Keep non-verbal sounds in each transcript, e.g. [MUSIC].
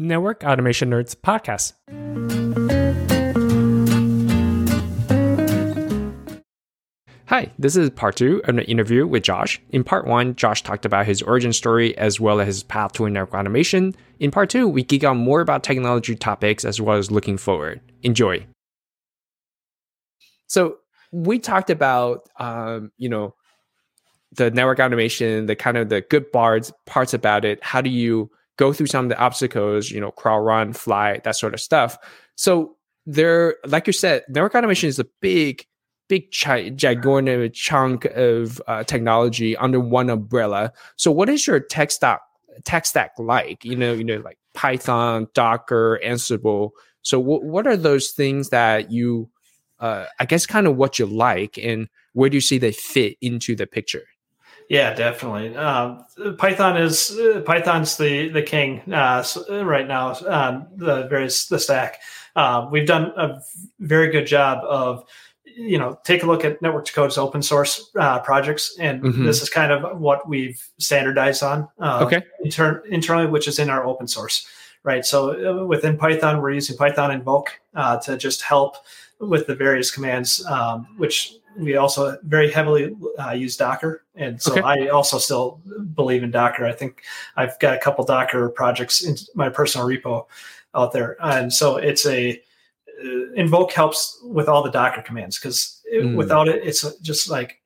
Network Automation Nerds podcast. Hi, this is part two of an interview with Josh. In part one, Josh talked about his origin story as well as his path to network automation. In part two, we geek out more about technology topics as well as looking forward. Enjoy. So we talked about, um, you know, the network automation, the kind of the good parts parts about it. How do you go through some of the obstacles? You know, crawl, run, fly, that sort of stuff. So there, like you said, network automation is a big big ch- gigantic chunk of uh, technology under one umbrella. So, what is your tech stack tech stack like? You know, you know, like Python, Docker, Ansible. So, w- what are those things that you, uh, I guess, kind of what you like, and where do you see they fit into the picture? Yeah, definitely. Um, Python is uh, Python's the the king uh, right now. Um, the various the stack. Uh, we've done a very good job of you know, take a look at Network to Code's open source uh, projects, and mm-hmm. this is kind of what we've standardized on. Uh, okay. Inter- internally, which is in our open source, right? So uh, within Python, we're using Python Invoke uh, to just help with the various commands, um, which we also very heavily uh, use Docker, and so okay. I also still believe in Docker. I think I've got a couple Docker projects in my personal repo out there, and so it's a uh, invoke helps with all the Docker commands because mm. without it, it's just like,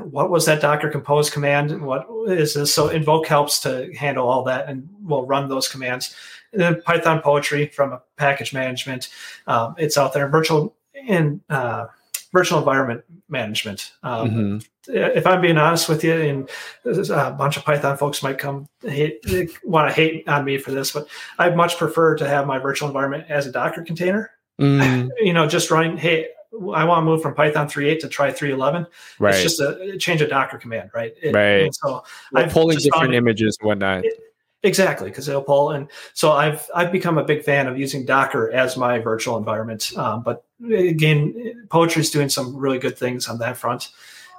what was that Docker compose command? What is this? So invoke helps to handle all that and will run those commands. And then Python poetry from a package management, um, it's out there. Virtual and uh, virtual environment management. Um, mm-hmm. If I'm being honest with you, and a bunch of Python folks might come hate, want to hate on me for this, but I much prefer to have my virtual environment as a Docker container Mm. [LAUGHS] You know, just running, hey, I want to move from Python 3.8 to try 3.11. Right. It's just a change of Docker command, right? It, right. so I'm pulling different images and whatnot. It, exactly, because pull. And so I've I've become a big fan of using Docker as my virtual environment. Um, but again, Poetry is doing some really good things on that front.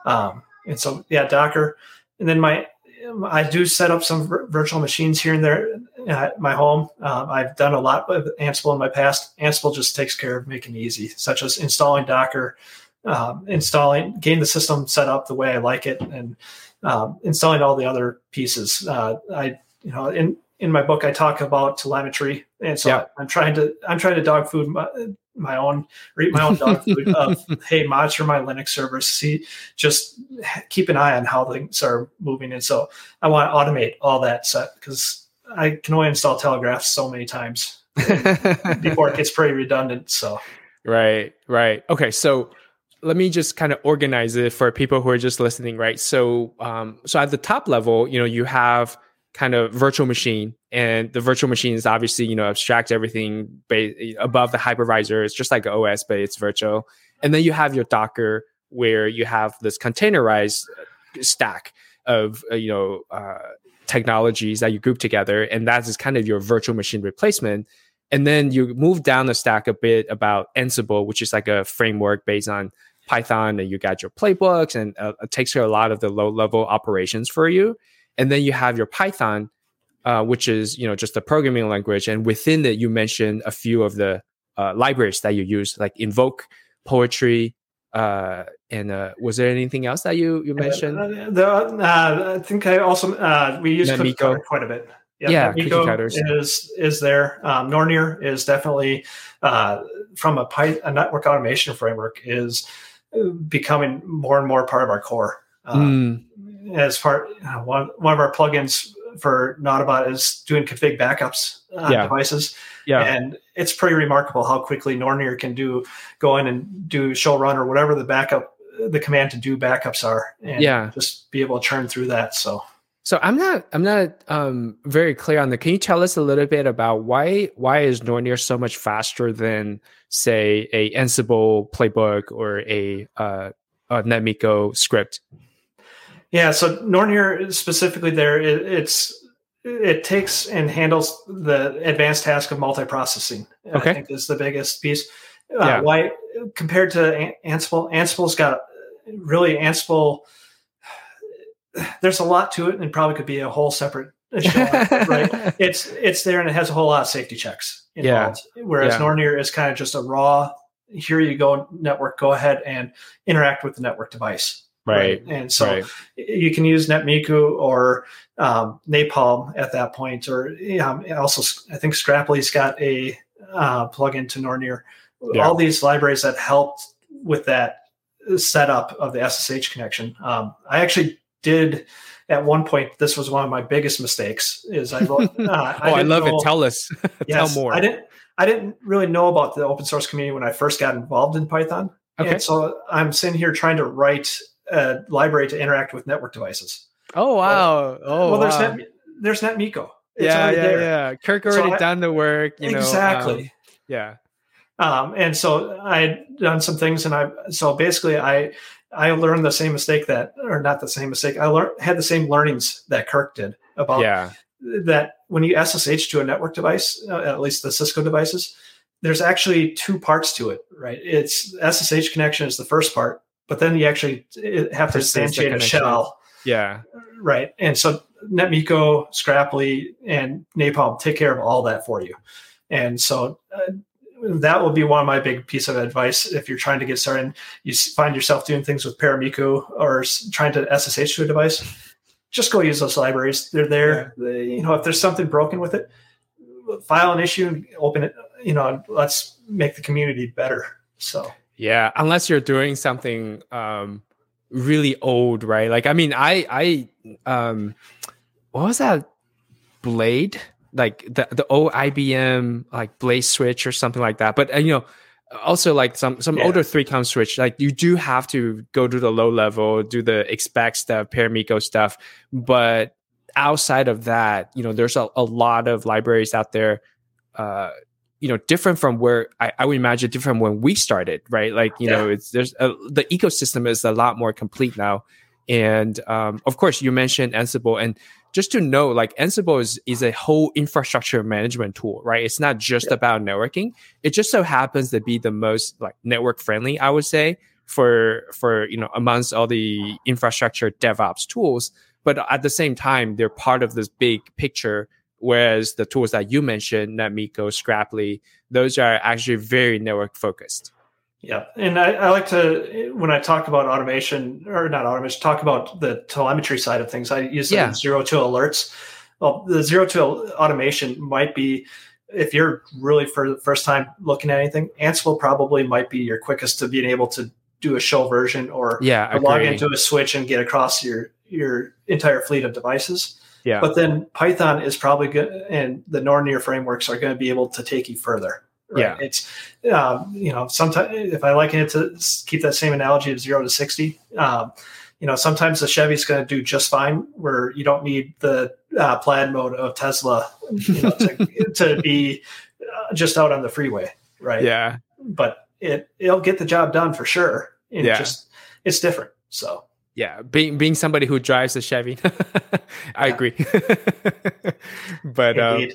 Um, and so yeah, Docker. And then my I do set up some virtual machines here and there at my home. Um, I've done a lot with Ansible in my past. Ansible just takes care of making it easy, such as installing Docker, um, installing, getting the system set up the way I like it, and um, installing all the other pieces. Uh, I, you know, in in my book, I talk about telemetry, and so yeah. I'm trying to I'm trying to dog food my, my own or eat my own dog food of [LAUGHS] hey monitor my linux servers see just keep an eye on how things are moving. And so i want to automate all that set because i can only install Telegrafs so many times [LAUGHS] before it gets pretty redundant so. Right right. Okay so let me just kind of organize it for people who are just listening right? So um so at the top level you know you have kind of virtual machine. And the virtual machine is obviously you know abstract everything ba- above the hypervisor. It's just like os but it's virtual. And then you have your docker where you have this containerized stack of uh, you know uh, technologies that you group together. And that is kind of your virtual machine replacement. And then you move down the stack a bit about ansible which is like a framework based on python and you got your playbooks and uh, it takes care of a lot of the low level operations for you and then you have your Python, uh, which is you know just a programming language, and within it you mentioned a few of the uh, libraries that you use, like Invoke, Poetry, uh, and uh, was there anything else that you you uh, mentioned? Uh, the, uh, I think I also we use Cookie quite a bit. Yeah, yeah is is there. Um, Nornir is definitely from a, Py- a network automation framework is becoming more and more part of our core. Mm as far uh, one one of our plugins for Nautobot is doing config backups on yeah. devices. Yeah. And it's pretty remarkable how quickly Nornir can do go in and do show run or whatever the backup the command to do backups are and yeah. just be able to churn through that. So so I'm not I'm not um, very clear on that. Can you tell us a little bit about why why is Nornir so much faster than say a Ansible playbook or a, uh, a NetMiko script? Yeah, so Nornir specifically there, it, it's it takes and handles the advanced task of multiprocessing. Okay. I think is the biggest piece. Uh, yeah. Why compared to Ansible? Ansible's got really Ansible. There's a lot to it, and probably could be a whole separate [LAUGHS] show right? It's it's there and it has a whole lot of safety checks involved. Yeah. Whereas Yeah. Nornir is kind of just a raw. Here you go, network. Go ahead and interact with the network device. Right. And so right. you can use NetMiko or um, Napalm at that point, or um, also I think Scrapli's got a uh, plugin to Nornir. Yeah. All these libraries that helped with that setup of the SSH connection. Um, I actually did at one point. This was one of my biggest mistakes. Is I wrote. [LAUGHS] Uh, oh, I, didn't love know- it. Tell us. [LAUGHS] yes, Tell more. I didn't. I didn't really know about the open source community when I first got involved in Python. Okay. And so I'm sitting here trying to write a library to interact with network devices. oh wow. Oh well, there's wow. Net, there's NetMiko. It's yeah, yeah, there. yeah. Kirk So already I- done the work. You know, exactly. um, yeah. Um, and so I had done some things, and I so basically I I learned the same mistake that, or not the same mistake. I learned had the same learnings that Kirk did about yeah. that when you SSH to a network device, uh, at least the Cisco devices, there's actually two parts to it, right? It's SSH connection is the first part, but then you actually have to instantiate a shell, Yeah. right? And so NetMiko, Scrapli, and Napalm take care of all that for you. And so uh, that will be one of my big piece of advice if you're trying to get started. And you find yourself doing things with Paramiko or trying to SSH to a device. Just go use those libraries. They're there. They- you know, if there's something broken with it, file an issue, open it. You know, and let's make the community better. So Yeah, unless you're doing something um really old, right? Like I mean, I I um what was that blade? Like the the old IBM like blade switch or something like that. But uh, you know, also like some some Yeah. older 3Com switch, like you do have to go to the low level, do the expect stuff, Paramiko stuff. But outside of that, you know, there's a, a lot of libraries out there uh you know different from where I, I would imagine different when we started right? Like you know it's there's a, the ecosystem is a lot more complete now. And um, of course you mentioned ansible and just to know like ansible is is a whole infrastructure management tool right? It's not just about networking. It just so happens to be the most like network friendly i would say for for you know amongst all the infrastructure devops tools. But at the same time they're part of this big picture whereas the tools that you mentioned netmiko scrapli those are actually very network focused Yeah, and I, I like to when I talk about automation or not automation, talk about the telemetry side of things. I use Yeah. zero to alerts. Well, the zero to automation might be if you're really for the first time looking at anything. Ansible probably might be your quickest to being able to do a shell version or yeah log into a switch and get across your your entire fleet of devices. Yeah But then Python is probably good, and the Nornir frameworks are going to be able to take you further. Right? Yeah. it's um, you know sometimes if I liken it to keep that same analogy of zero to sixty, um, you know sometimes the Chevy's going to do just fine where you don't need the uh, plaid mode of Tesla you know, to, [LAUGHS] to be uh, just out on the freeway, right? yeah but it it'll get the job done for sure. It Yeah. just it's different. So yeah being being somebody who drives a chevy [LAUGHS] i agree [LAUGHS] but um.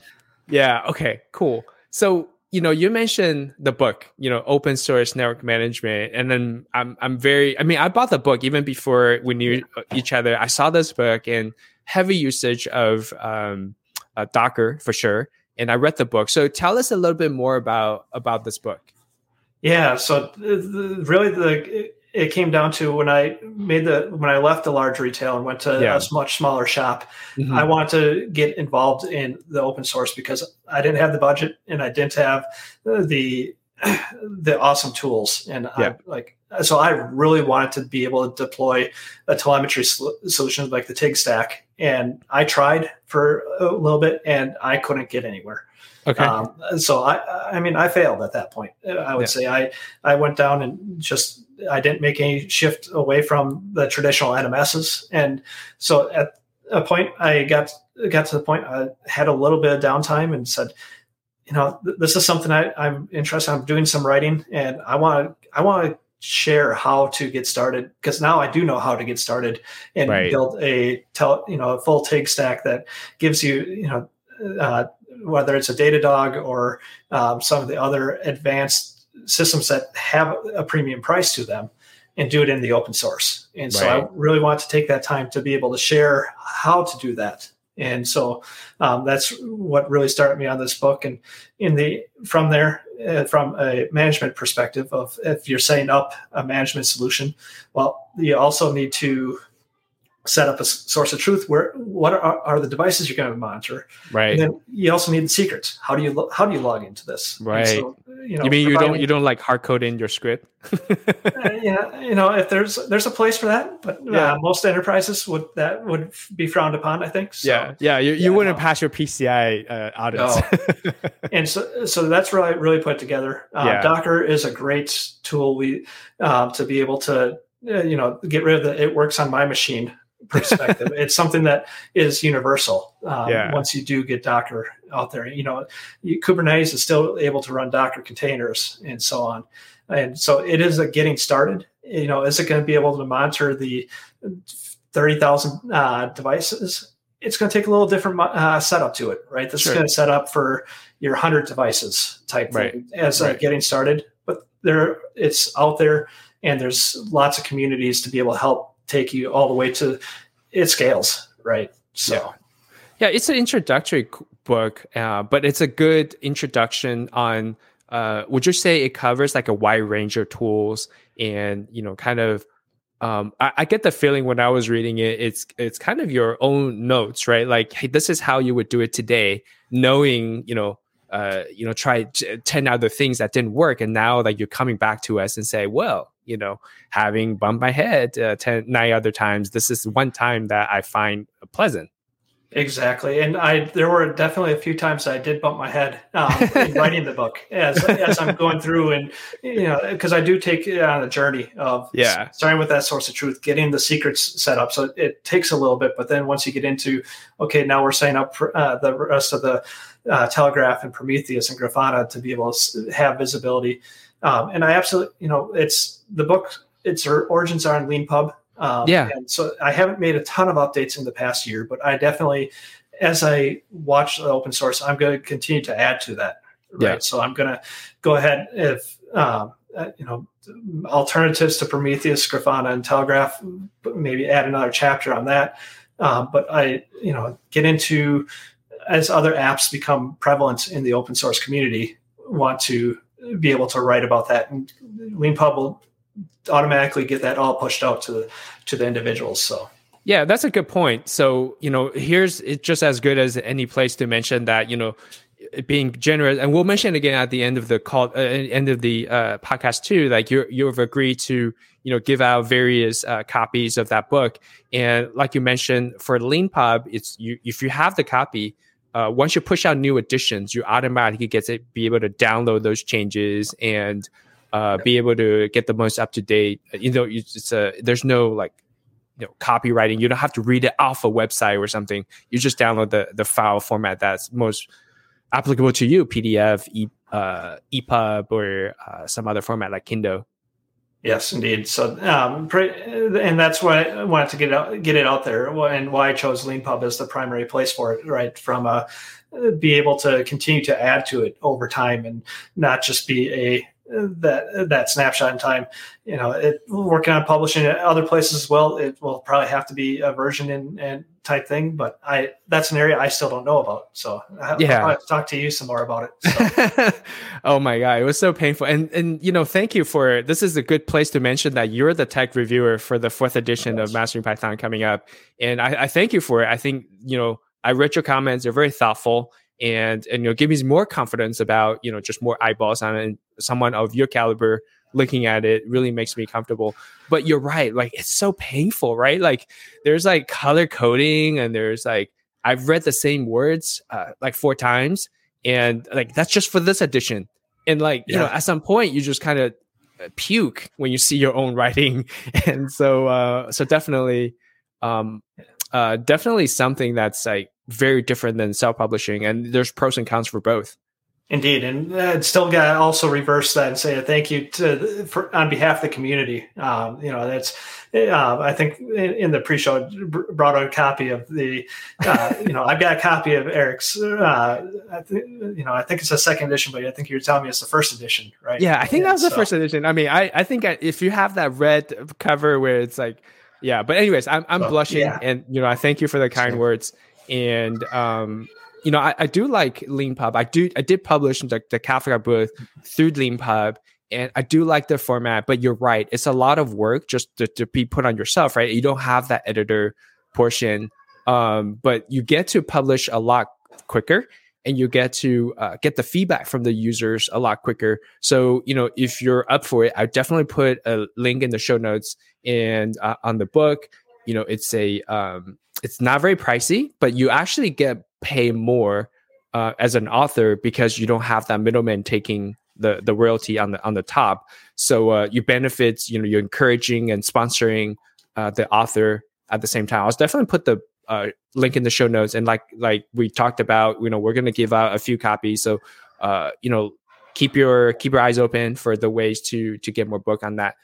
Yeah. Okay. Cool. So you know, you mentioned the book, you know, open source network management, and then I'm I'm very. I mean, I bought the book even before we knew each other. I saw this book and heavy usage of um, uh, Docker for sure, and I read the book. So tell us a little bit more about about this book. Yeah. So th- really, the it, came down to when I made the when I left the large retail and went to Yeah. a much smaller shop. Mhm. I wanted to get involved in the open source because I didn't have the budget and I didn't have the [CLEARS THROAT] the awesome tools and Yeah. I, like so I really wanted to be able to deploy a telemetry sol- solution like the TIG stack and I tried for a little bit and I couldn't get anywhere. Okay. Um, so I, I mean, I failed at that point. I would Yeah. say I, I went down and just I didn't make any shift away from the traditional NMSs, and so at a point I got got to the point I had a little bit of downtime and said, you know, th- this is something I, I'm interested. I'm doing some writing, and I want to I want to share how to get started because now I do know how to get started and Right. build a tell you know a full take stack that gives you you know uh, whether it's a Datadog or um, some of the other advanced systems that have a premium price to them and do it in the open source. And so I really want to take that time to be able to share how to do that And so um, that's what really started me on this book. And in the from there, uh, from a management perspective of if you're setting up a management solution, well, you also need to set up a source of truth where what are, are the devices you're going to monitor? Right. And then you also need the secrets. How do you how do you log into this? Right. so, you know you mean you don't you don't like hard code in your script? [LAUGHS] Uh, yeah you know if there's there's a place for that but uh, most enterprises would that would be frowned upon i think so, yeah yeah you, you yeah, wouldn't no. pass your pci uh, audits. No. [LAUGHS] and so so that's really really put together. Uh, yeah. docker is a great tool we uh, to be able to uh, you know get rid of the it works on my machine perspective. [LAUGHS] it's something that is universal. Um, yeah. Once you do get Docker out there, you know, you, Kubernetes is still able to run Docker containers and so on. And so it is a getting started. You know, is it going to be able to monitor the 30,000 uh, devices? It's going to take a little different uh, setup to it, right? This sure. is going to set up for your 100 devices type right. thing as right. getting started. But there, it's out there, and there's lots of communities to be able to help take you all the way to it scales, right? So. Yeah. Yeah, it's an introductory book, uh, but it's a good introduction on. Uh, would you say it covers like a wide range of tools and you know, kind of? Um, I, I, get the feeling when I was reading it, it's it's kind of your own notes, right? Like, hey, this is how you would do it today, knowing you know uh, you know, try 10 other things that didn't work. And now like you're coming back to us and say, well, you know, having bumped my head uh, 10, nine other times, this is one time that I find pleasant. Exactly, and I there were definitely a few times I did bump my head um, in [LAUGHS] writing the book as as I'm going through, and you know, because I do take it on a journey of yeah, starting with that source of truth, getting the secrets set up. So it takes a little bit, but then once you get into okay, now we're setting up uh, the rest of the uh, Telegraf and Prometheus and Grafana to be able to have visibility. Um, and I absolutely, you know, it's the book. Its origins are in LeanPub. Um, yeah. And so I haven't made a ton of updates in the past year, but I definitely, as I watch the open source, I'm going to continue to add to that. Right. Yeah. So I'm going to go ahead if um, uh, you know alternatives to Prometheus, Grafana, and Telegraf. Maybe add another chapter on that. Um, but I, you know, get into as other apps become prevalent in the open source community, want to be able to write about that. And LeanPub will automatically get that all pushed out to the to the individuals. So yeah, that's a good point. So you know, here's it's just as good as any place to mention that you know being generous and we'll mention again at the end of the call uh, end of the uh, podcast too like you you've agreed to you know give out various uh, copies of that book and like you mentioned for leanpub it's you if you have the copy uh, once you push out new editions, you automatically get to be able to download those changes and uh, be able to get the most up to date. You know, it's a there's no like you know copywriting. You don't have to read it off a website or something. You just download the the file format that's most applicable to you, PDF, e, uh, EPUB, or uh, some other format like Kindle. Yes, indeed. So, um, and that's why I wanted to get out, get it out there, and why I chose LeanPub as the primary place for it. Right, from a uh, be able to continue to add to it over time, and not just be a that that snapshot in time. You know, it, working on publishing at other places as well. It will probably have to be a version and, and type thing, but I that's an area I still don't know about. So I, yeah, I'll talk to you some more about it. So. [LAUGHS] oh my god, it was so painful. And and you know, thank you for this is a good place to mention that you're the tech reviewer for the fourth edition yes. of Mastering Python coming up, and I, I thank you for it. I think you know I read your comments; they're very thoughtful and and you know give me more confidence about you know just more eyeballs on it. Someone of your caliber looking at it really makes me comfortable. But you're right like it's so painful right? Like there's like color coding and there's like i've read the same words uh, like four times and like that's just for this edition. And like yeah. you know at some point you just kind of uh, puke when you see your own writing. [LAUGHS] And so uh so definitely um uh definitely something that's like very different than self-publishing and there's pros and cons for both Indeed, and uh, still got to also reverse that and say a thank you to for, on behalf of the community. Um, you know, that's uh, I think in, in, the pre-show brought out a copy of the. Uh, you know, I've got a copy of Eric's. Uh, I th- you know, I think it's a second edition, but I think you're telling me it's the first edition, right? Yeah, I think that was so. the first edition. I mean, I I think if you have that red cover where it's like, yeah. But anyways, I'm I'm so, blushing, yeah. and you know, I thank you for the kind words and um, you know, I, I do like Leanpub. I do I did publish the, the Kafka book through Leanpub, and I do like the format. But you're right, it's a lot of work just to, to be put on yourself, right? You don't have that editor portion, um, but you get to publish a lot quicker and you get to uh, get the feedback from the users a lot quicker. So, you know, if you're up for it, I definitely put a link in the show notes and uh, on the book. You know, it's a um, it's not very pricey, but you actually get pay more uh, as an author because you don't have that middleman taking the the royalty on the on the top. So uh, you benefit. You know, you're encouraging and sponsoring uh, the author at the same time. I'll definitely put the uh, link in the show notes. And like like we talked about, you know, we're gonna give out a few copies. So uh, you know, keep your keep your eyes open for the ways to to get more book on that.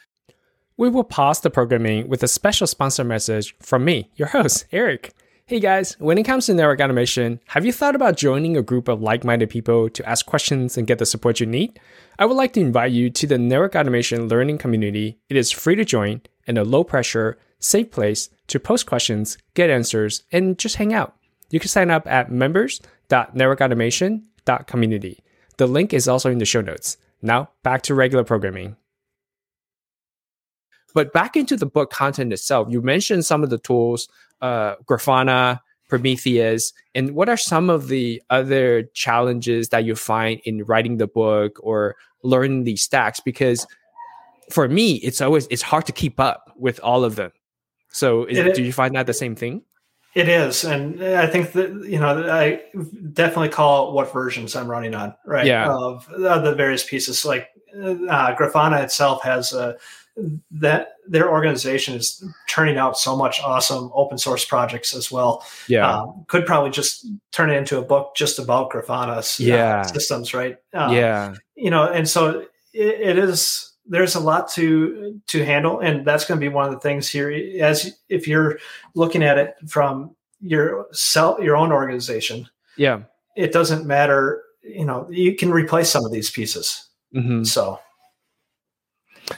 We will pause the programming with a special sponsor message from me, your host, Eric. Hey guys, when it comes to network automation, have you thought about joining a group of like minded people to ask questions and get the support you need? I would like to invite you to the Network Automation Learning Community. It is free to join and a low pressure, safe place to post questions, get answers, and just hang out. You can sign up at members.networkautomation.community. The link is also in the show notes. Now, back to regular programming. But back into the book content itself, you mentioned some of the tools, uh, Grafana, Prometheus, and what are some of the other challenges that you find in writing the book or learning these stacks? Because for me, it's always it's hard to keep up with all of them. So, is, it, do you find that the same thing? It is, and I think that you know I definitely call what versions I'm running on, right? Yeah. Of, of the various pieces, like uh, Grafana itself has a that their organization is turning out so much awesome open source projects as well. Yeah, um, could probably just turn it into a book just about Grafana's yeah. Uh, systems, right? Um, yeah, you know, and so it, it is there's a lot to to handle and that's going to be one of the things here as if you're looking at it from your self your own organization yeah it doesn't matter you know you can replace some of these pieces mm-hmm. so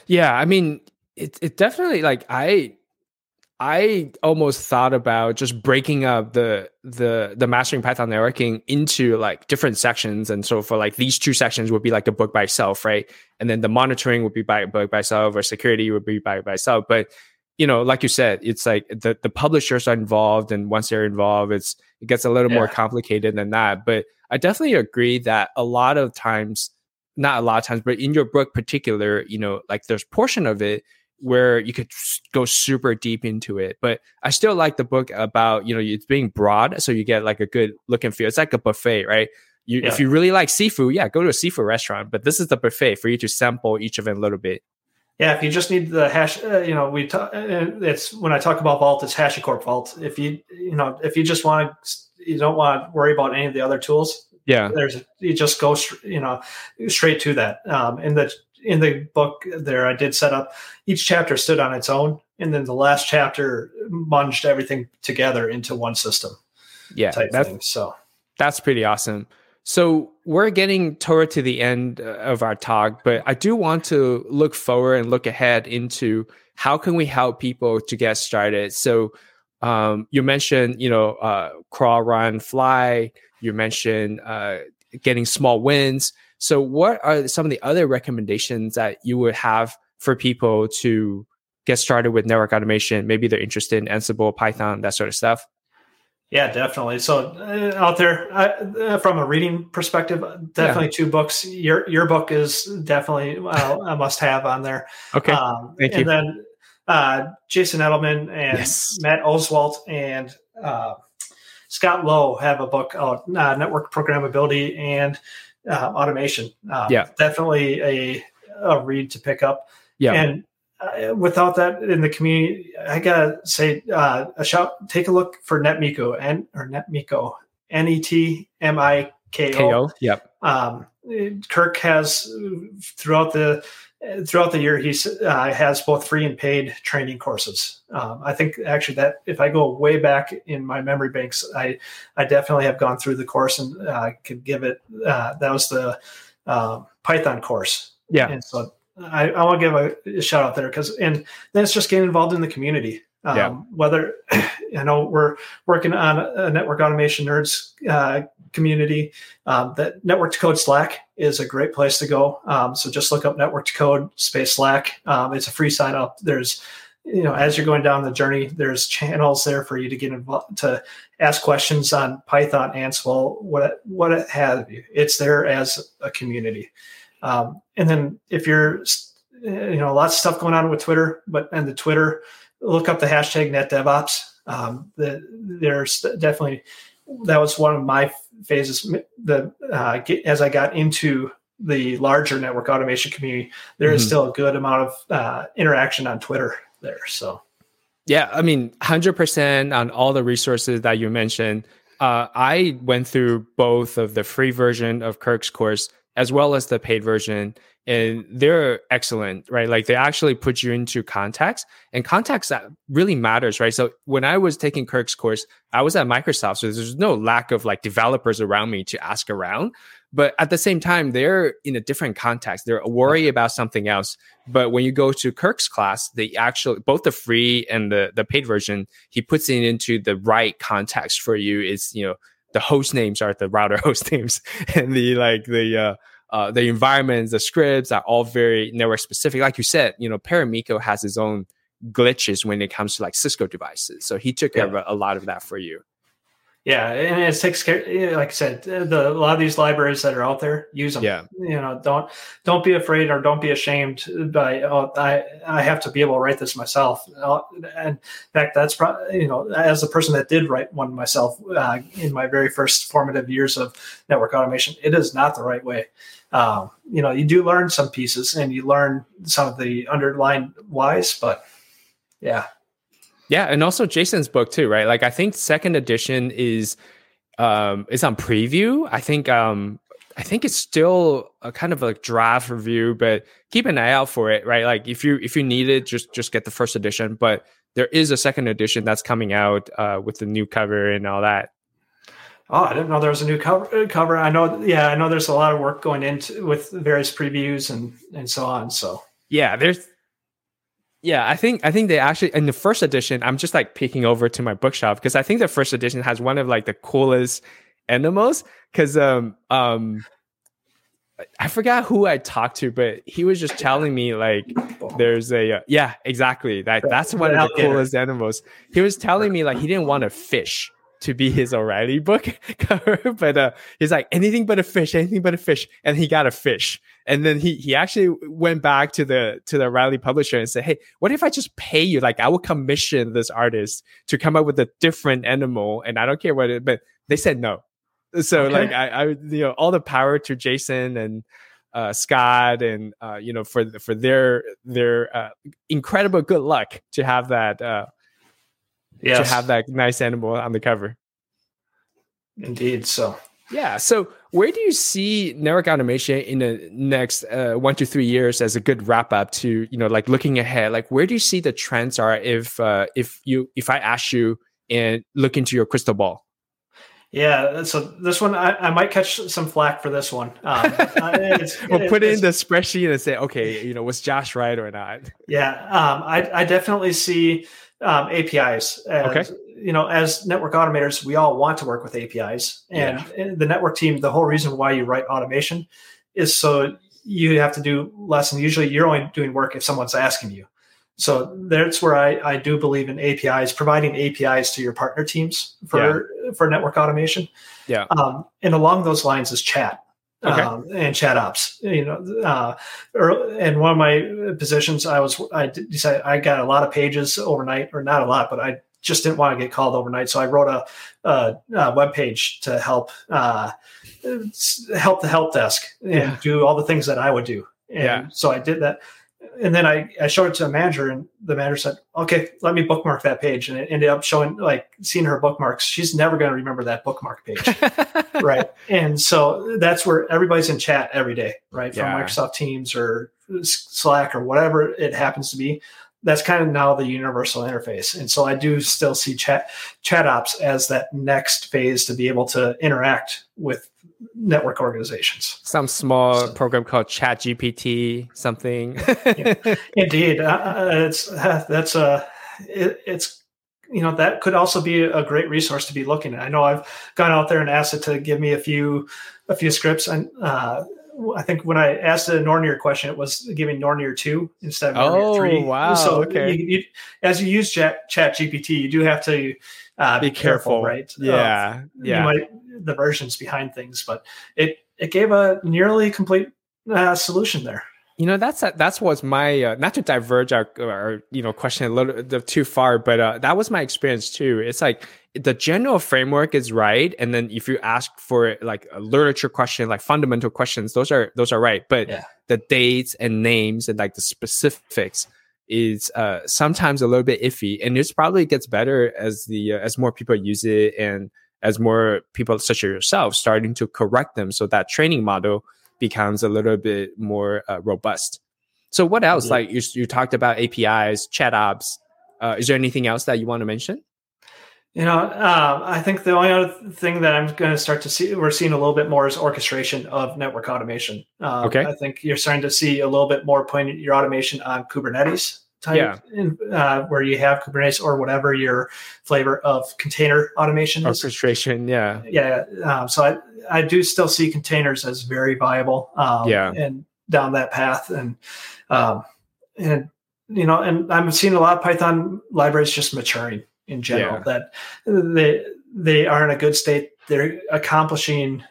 yeah i mean it, it definitely like i I almost thought about just breaking up the the the mastering Python networking into like different sections, and so for like these two sections would be like a book by itself, right? And then the monitoring would be by book by itself, or security would be by by itself. But you know, like you said, it's like the the publishers are involved, and once they're involved, it's it gets a little yeah. more complicated than that. But I definitely agree that a lot of times, not a lot of times, but in your book particular, you know, like there's portion of it where you could go super deep into it. But I still like the book about, you know, it's being broad. So you get like a good look and feel. It's like a buffet, right? You, yeah. If you really like seafood, yeah, go to a seafood restaurant. But this is the buffet for you to sample each of them a little bit. Yeah, if you just need the hash, uh, you know, we talk. Uh, it's when I talk about Vault, it's HashiCorp Vault. If you, you know, if you just want to, you don't want to worry about any of the other tools. Yeah, there's you just go, you know, straight to that. Um, and the in the book there i did set up each chapter stood on its own and then the last chapter munged everything together into one system yeah that's, thing, so. that's pretty awesome. So we're getting toward to the end uh, of our talk but i do want to look forward and look ahead into how can we help people to get started. So um, you mentioned you know uh, crawl run fly you mentioned uh, getting small wins so, what are some of the other recommendations that you would have for people to get started with network automation? Maybe they're interested in Ansible, Python, that sort of stuff. Yeah, definitely. So uh, out there, uh, from a reading perspective, definitely yeah. two books. Your your book is definitely uh, a must have on there. Okay, um, thank you. And then uh, Jason Edelman and yes. Matt Oswalt and uh, Scott Lowe have a book on uh, Network Programmability and uh, automation. Uh, yeah, definitely a a read to pick up. Yeah, and uh, without that in the community, I gotta say uh, a shout. Take a look for NetMiko and or NetMiko, N E T M I K O. Yep. Um, Kirk has throughout the throughout the year he uh, has both free and paid training courses. Um, i think actually that if i go way back in my memory banks i i definitely have gone through the course and uh, could give it uh, that was the uh, python course. Yeah. And so i, I want to give a, a shout out there because and then it's just getting involved in the community Um, yeah. Whether [CLEARS THROAT] I know we're working on a network automation nerds uh, community, um, that network to code Slack is a great place to go. Um, so just look up network to code space Slack. Um, it's a free sign up. There's you know as you're going down the journey there's channels there for you to get involved to ask questions on python ansible what what have you it's there as a community um, and then if you're you know lots of stuff going on with twitter but and the twitter look up the hashtag netdevops um, the, there's definitely that was one of my phases the uh, as i got into the larger network automation community there is mm-hmm. still a good amount of uh, interaction on twitter there. So, yeah, I mean, 100% on all the resources that you mentioned. Uh, I went through both of the free version of Kirk's course as well as the paid version, and they're excellent, right? Like they actually put you into context, and context that really matters, right? So when I was taking Kirk's course, I was at Microsoft, so there's no lack of like developers around me to ask around. But at the same time, they're in a different context. They're worried about something else. But when you go to Kirk's class, the actual both the free and the the paid version, he puts it into the right context for you. Is you know the host names are the router [LAUGHS] host names, and the like the uh, uh, the environments, the scripts are all very network specific. Like you said, you know, Paramiko has his own glitches when it comes to like Cisco devices. So he took care yeah. of a, a lot of that for you. Yeah, and it takes care. Like I said, the a lot of these libraries that are out there, use them. Yeah, you know, don't don't be afraid or don't be ashamed by. Oh, I I have to be able to write this myself. Uh, and in fact, that's probably you know, as a person that did write one myself uh, in my very first formative years of network automation, it is not the right way. Um, you know, you do learn some pieces and you learn some of the underlying whys, but yeah, yeah, and also Jason's book too, right? Like I think second edition is um is on preview. I think um I think it's still a kind of a draft review, but keep an eye out for it, right? Like if you if you need it, just just get the first edition. But there is a second edition that's coming out uh, with the new cover and all that. Oh, I didn't know there was a new cover. Cover. I know. Yeah, I know. There's a lot of work going into with various previews and and so on. So yeah, there's yeah, I think I think they actually in the first edition, I'm just like peeking over to my bookshelf because I think the first edition has one of like the coolest animals. Because um um I forgot who I talked to, but he was just telling me like there's a uh, yeah exactly that that's one of the coolest animals. He was telling me like he didn't want a fish to be his O'Reilly book [LAUGHS] cover, but uh, he's like anything but a fish, anything but a fish, and he got a fish. And then he he actually went back to the to the O'Reilly publisher and said, "Hey, what if I just pay you? Like I will commission this artist to come up with a different animal, and I don't care what it." But they said no. So okay. like I, I you know all the power to Jason and uh, Scott and uh, you know for for their their uh, incredible good luck to have that uh, yes. to have that nice animal on the cover. Indeed. So yeah. So where do you see network automation in the next uh, one to three years as a good wrap up to you know like looking ahead? Like where do you see the trends are if uh, if you if I ask you and look into your crystal ball? Yeah, so this one I, I might catch some flack for this one. Um, [LAUGHS] it's, we'll put it in the spreadsheet and say, okay, you know, was Josh right or not? Yeah, um, I, I definitely see um, APIs. Okay. You know, as network automators, we all want to work with APIs, and yeah. the network team. The whole reason why you write automation is so you have to do less, and usually you're only doing work if someone's asking you. So that's where I, I do believe in APIs, providing APIs to your partner teams for yeah. for network automation. Yeah. Um, and along those lines is chat okay. um, and chat ops. You know, uh, and one of my positions, I was I decided I got a lot of pages overnight, or not a lot, but I just didn't want to get called overnight. So I wrote a, a, a web page to help uh, help the help desk and yeah. do all the things that I would do. And yeah. so I did that and then I, I showed it to the manager and the manager said, okay, let me bookmark that page. And it ended up showing like seeing her bookmarks. She's never going to remember that bookmark page. [LAUGHS] right. And so that's where everybody's in chat every day, right? From yeah. Microsoft Teams or Slack or whatever it happens to be. That's kind of now the universal interface. And so I do still see chat chat ops as that next phase to be able to interact with network organizations. Some small so, program called Chat GPT, something. [LAUGHS] yeah, indeed, uh, uh, it's uh, that's a it, it's you know that could also be a great resource to be looking at. I know I've gone out there and asked it to give me a few a few scripts and. Uh, I think when I asked the Nornir question, it was giving Nornir two instead of Nornir oh, three. wow! So okay. You, you, as you use Chat, Chat GPT, you do have to uh, be, careful, careful, right? Yeah, uh, yeah. You might the versions behind things, but it it gave a nearly complete uh, solution there. You know, that's that's was my uh, not to diverge our, our you know question a little too far, but uh, that was my experience too. It's like the general framework is right, and then if you ask for like a literature question, like fundamental questions, those are those are right. But Yeah. the dates and names and like the specifics is uh, sometimes a little bit iffy, and it probably gets better as the uh, as more people use it and as more people such as yourself starting to correct them, so that training model becomes a little bit more uh, robust. So, what else? Mhm. Like you, you talked about APIs, chat ops. Uh, is there anything else that you want to mention? You know, uh, I think the only other thing that I'm going to start to see, we're seeing a little bit more is orchestration of network automation. Um, Okay. I think you're starting to see a little bit more putting your automation on Kubernetes type, Yeah. uh, where you have Kubernetes or whatever your flavor of container automation is. Orchestration, yeah, Yeah. Um, so I, I do still see containers as very viable. Um, Yeah. And down that path. And, um, and, you know, and I'm seeing a lot of Python libraries just maturing in general Yeah. that they, they are in a good state. They're accomplishing,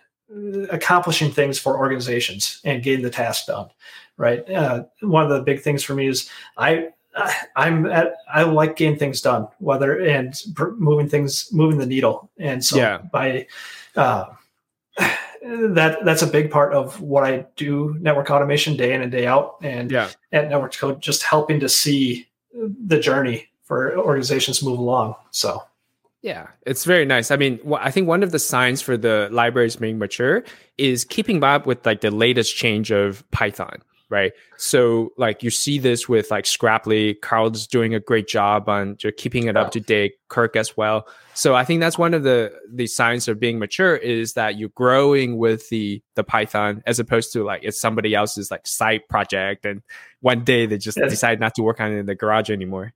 accomplishing things for organizations and getting the task done. Right. Uh, one of the big things for me is I, I- I'm at, I like getting things done, whether and pr- moving things, moving the needle. And so Yeah. by, uh, that that's a big part of what I do network automation day in and day out. And yeah. at Network Code, just helping to see the journey for organizations move along. So Yeah, it's very nice. I mean, I think one of the signs for the libraries being mature is keeping up with like the latest change of Python, right? So, like you see this with like Scrapli, Carl's doing a great job on just keeping it up to date. Kirk as well. So, I think that's one of the the signs of being mature is that you're growing with the the Python as opposed to like it's somebody else's like side project, and one day they just decide not to work on it in the garage anymore.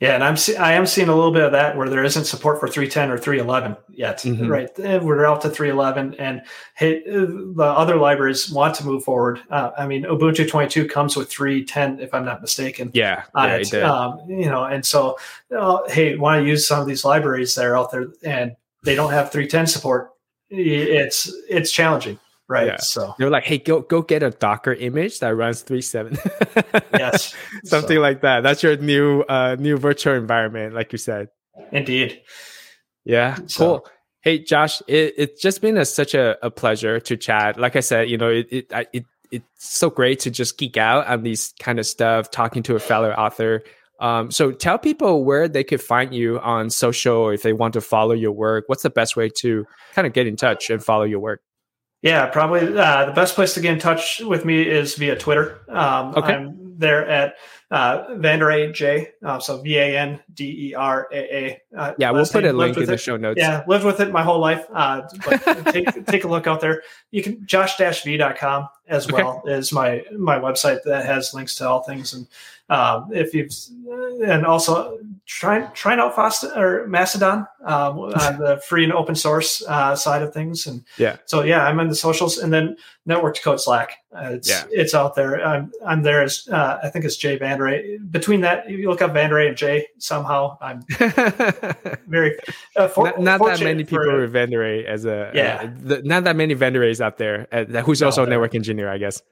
Yeah, and I'm see- I am seeing a little bit of that where there isn't support for 310 or 311 yet, Mhm. right? Eh, We're out to 311, and hey, the other libraries want to move forward. Uh, I mean, Ubuntu 22 comes with 310, if I'm not mistaken. Yeah, yeah, it. it did. Um, you know, and so, uh, hey, want to use some of these libraries that are out there, and they don't have 310 support. It's it's challenging, right? Yeah. So They're like, hey, go go get a Docker image that runs three seven. [LAUGHS] yes, Something So, like that. That's your new uh new virtual environment, like you said. indeed. Yeah, So- cool. Hey, Josh, it, it's just been a, such a, a pleasure to chat. Like I said, you know, it it, I- it it's so great to just geek out on these kind of stuff, talking to a fellow author. Um, so tell people where they could find you on social, if they want to follow your work. What's the best way to kind of get in touch and follow your work? Yeah, probably uh, the best place to get in touch with me is via Twitter. Um, Okay. I'm there at uh, Vanderaa J. Uh, so V A N D E R A A. Uh, Yeah, we'll put name. a link in with the show notes. Yeah, lived with it my whole life. Uh, but [LAUGHS] take take a look out there. You can josh-v.com as Okay. well is my my website that has links to all things and um, if you've and also try trying out Fast or Mastodon um, on the [LAUGHS] free and open source uh, side of things and Yeah. so yeah I'm in the socials and then network to code Slack uh, it's Yeah. it's out there I'm I'm there as uh, I think it's Jay Between that if you look up Vanderaa and Jay somehow I'm [LAUGHS] very uh, for, not, not that many people for- with Vanderaa as a Yeah. uh, the, not that many Vanderaas out there uh, who's No, also a network engineer, I guess.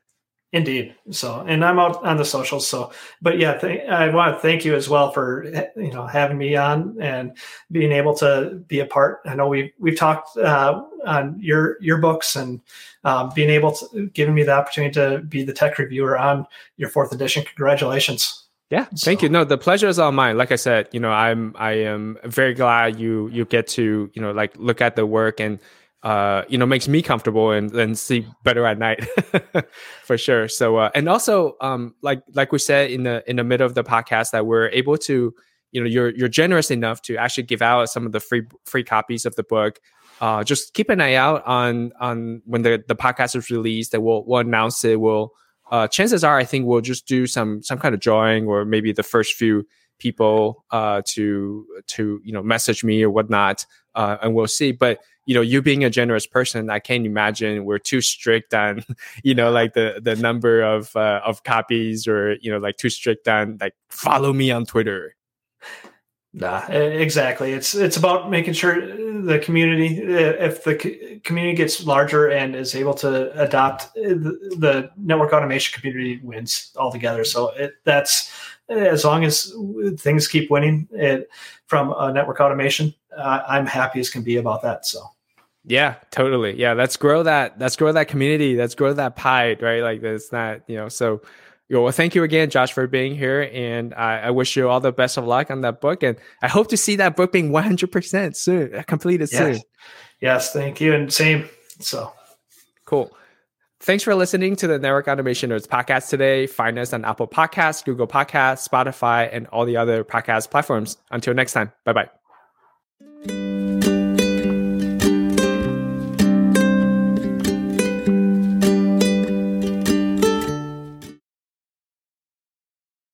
Indeed. So, and I'm out on the socials. So, but yeah, th- I want to thank you as well for you know having me on and being able to be a part. I know we we've talked uh, on your your books and um, being able to giving me the opportunity to be the tech reviewer on your fourth edition. Congratulations. Yeah, thank So- you. No, the pleasure is all mine. Like I said, you know, I'm I am very glad you you get to you know like look at the work and uh you know makes me comfortable and then sleep better at night [LAUGHS] for sure. So uh, and also um like like we said in the in the middle of the podcast that we're able to you know you're you're generous enough to actually give out some of the free free copies of the book. Uh, just keep an eye out on on when the the podcast is released. That we'll we'll announce it. We'll uh, chances are I think we'll just do some some kind of drawing or maybe the first few people uh, to to you know message me or whatnot, uh, and we'll see. But you know, you being a generous person, I can't imagine we're too strict on [LAUGHS] you know like the the number of uh, of copies or you know like too strict on like follow me on Twitter. Nah, exactly. It's it's about making sure the community, if the community gets larger and is able to adopt the, network automation community wins altogether. So it, that's as long as things keep winning it, from uh, network automation, uh, I'm happy as can be about that. So. Yeah, totally. Yeah, let's grow that. Let's grow that community. Let's grow that pie, right? Like it's not, you know. So, well, thank you again, Josh, for being here, and I, I, wish you all the best of luck on that book. And I hope to see that book being 100 percent soon, uh, completed yes. soon. Yes, thank you, and same. So, cool. Thanks for listening to the Network Automation Nerds podcast today. Find us on Apple Podcasts, Google Podcasts, Spotify, and all the other podcast platforms. Until next time, bye bye.